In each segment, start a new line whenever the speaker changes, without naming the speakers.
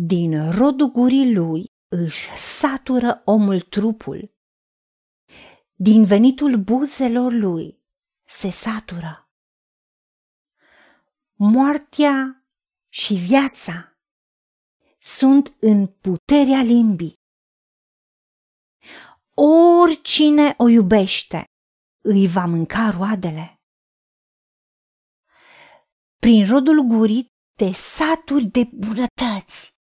Din rodul gurii lui își satură omul trupul. Din venitul buzelor lui se satură. Moartea și viața sunt în puterea limbii. Oricine o iubește îi va mânca roadele. Prin rodul gurii te saturi de bunătăți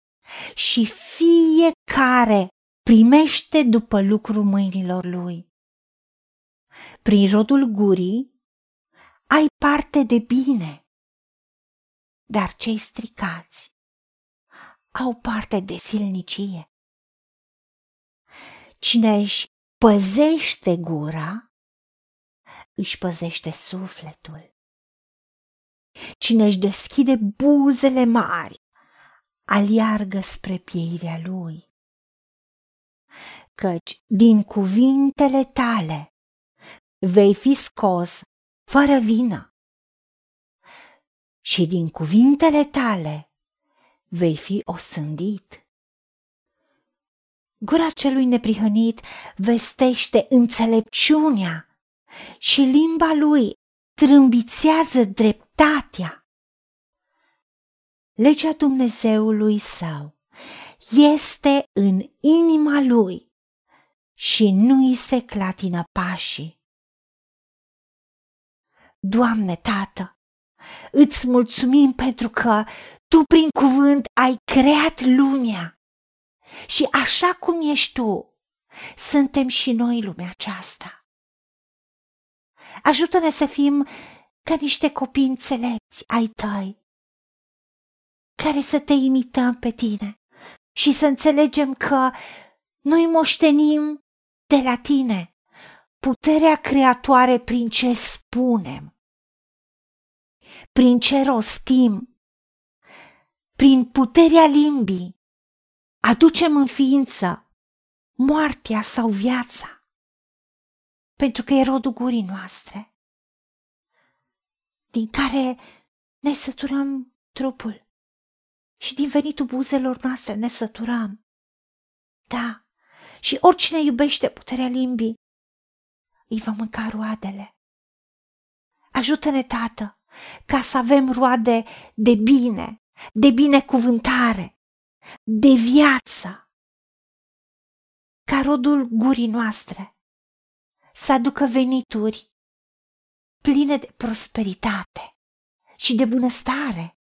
și fiecare primește după lucru mâinilor lui. Prin rodul gurii ai parte de bine, dar cei stricați au parte de silnicie. Cine își păzește gura, își păzește sufletul. Cine își deschide buzele mari, aliargă spre pieirea lui. Căci din cuvintele tale vei fi scos fără vină și din cuvintele tale vei fi osândit. Gura celui neprihănit vestește înțelepciunea și limba lui trâmbițează dreptatea. Legea Dumnezeului său este în inima lui și nu îi se clatină pașii. Doamne, Tată, îți mulțumim pentru că Tu prin cuvânt ai creat lumea și așa cum ești Tu, suntem și noi lumea aceasta. Ajută-ne să fim ca niște copii înțelepți ai tăi, care să te imităm pe tine și să înțelegem că noi moștenim de la tine puterea creatoare prin ce spunem, prin ce rostim, prin puterea limbii, aducem în ființă moartea sau viața pentru că e rodul gurii noastre, din care ne săturăm trupul și din venitul buzelor noastre ne săturăm. Da, și oricine iubește puterea limbii, îi va mânca roadele. Ajută-ne, Tată, ca să avem roade de bine, de binecuvântare, de viață, ca rodul gurii noastre să aducă venituri pline de prosperitate și de bunăstare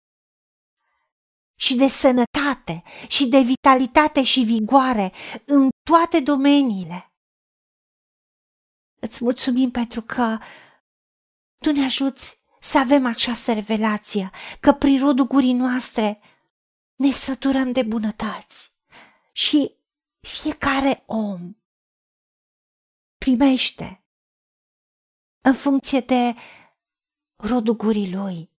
și de sănătate și de vitalitate și vigoare în toate domeniile. Îți mulțumim pentru că tu ne ajuți să avem această revelație, că prin rodul gurii noastre ne săturăm de bunătăți și fiecare om primește în funcție de rodul gurii lui.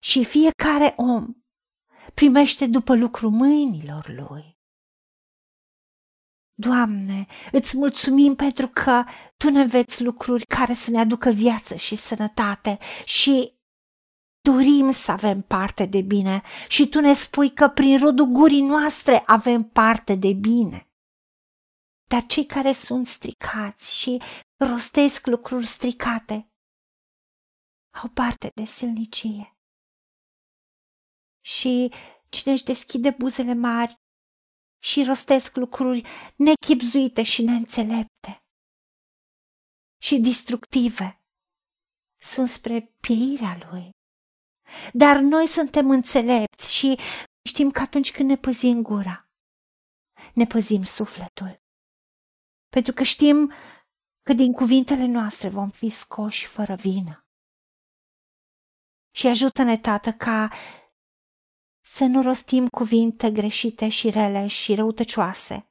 Și fiecare om primește după lucru mâinilor lui. Doamne, îți mulțumim pentru că Tu ne înveți lucruri care să ne aducă viață și sănătate și dorim să avem parte de bine și Tu ne spui că prin rodul gurii noastre avem parte de bine. Dar cei care sunt stricați și rostesc lucruri stricate au parte de silnicie. Și cine își deschide buzele mari și rostesc lucruri nechipzuite și neînțelepte și destructive, sunt spre pieirea lui. Dar noi suntem înțelepți și știm că atunci când ne păzim gura, ne păzim sufletul pentru că știm că din cuvintele noastre vom fi scoși fără vină. Și ajută-ne, Tată, ca să nu rostim cuvinte greșite și rele și răutăcioase,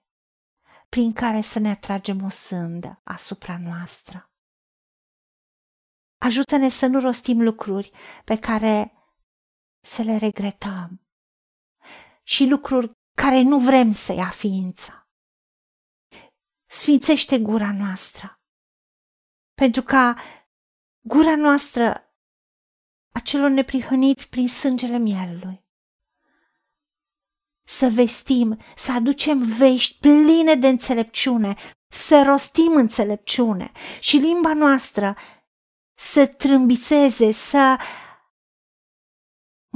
prin care să ne atragem o sândă asupra noastră. Ajută-ne să nu rostim lucruri pe care să le regretăm și lucruri care nu vrem să ia ființa sfințește gura noastră. Pentru ca gura noastră a celor neprihăniți prin sângele mielului să vestim, să aducem vești pline de înțelepciune, să rostim înțelepciune și limba noastră să trâmbițeze, să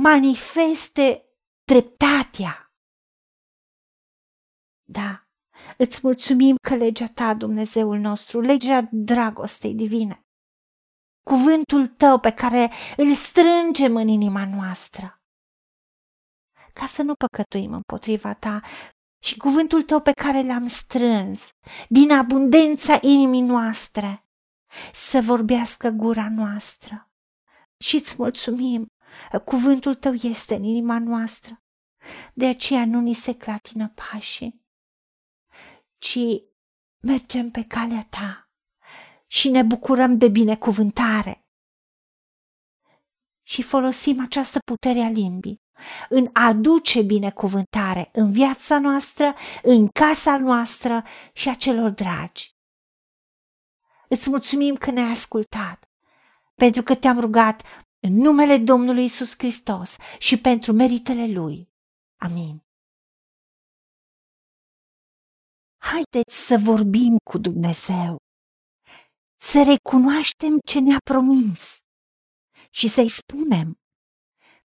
manifeste dreptatea. Da, îți mulțumim că legea ta, Dumnezeul nostru, legea dragostei divine, cuvântul tău pe care îl strângem în inima noastră, ca să nu păcătuim împotriva ta, și cuvântul tău pe care l-am strâns din abundența inimii noastre să vorbească gura noastră. Și îți mulțumim, cuvântul tău este în inima noastră. De aceea nu ni se clatină pașii, ci mergem pe calea ta și ne bucurăm de binecuvântare. Și folosim această putere a limbii în a aduce binecuvântare în viața noastră, în casa noastră și a celor dragi. Îți mulțumim că ne-ai ascultat, pentru că te-am rugat în numele Domnului Isus Hristos și pentru meritele Lui. Amin. Haideți să vorbim cu Dumnezeu, să recunoaștem ce ne-a promis și să-i spunem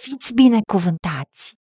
Fiți binecuvântați!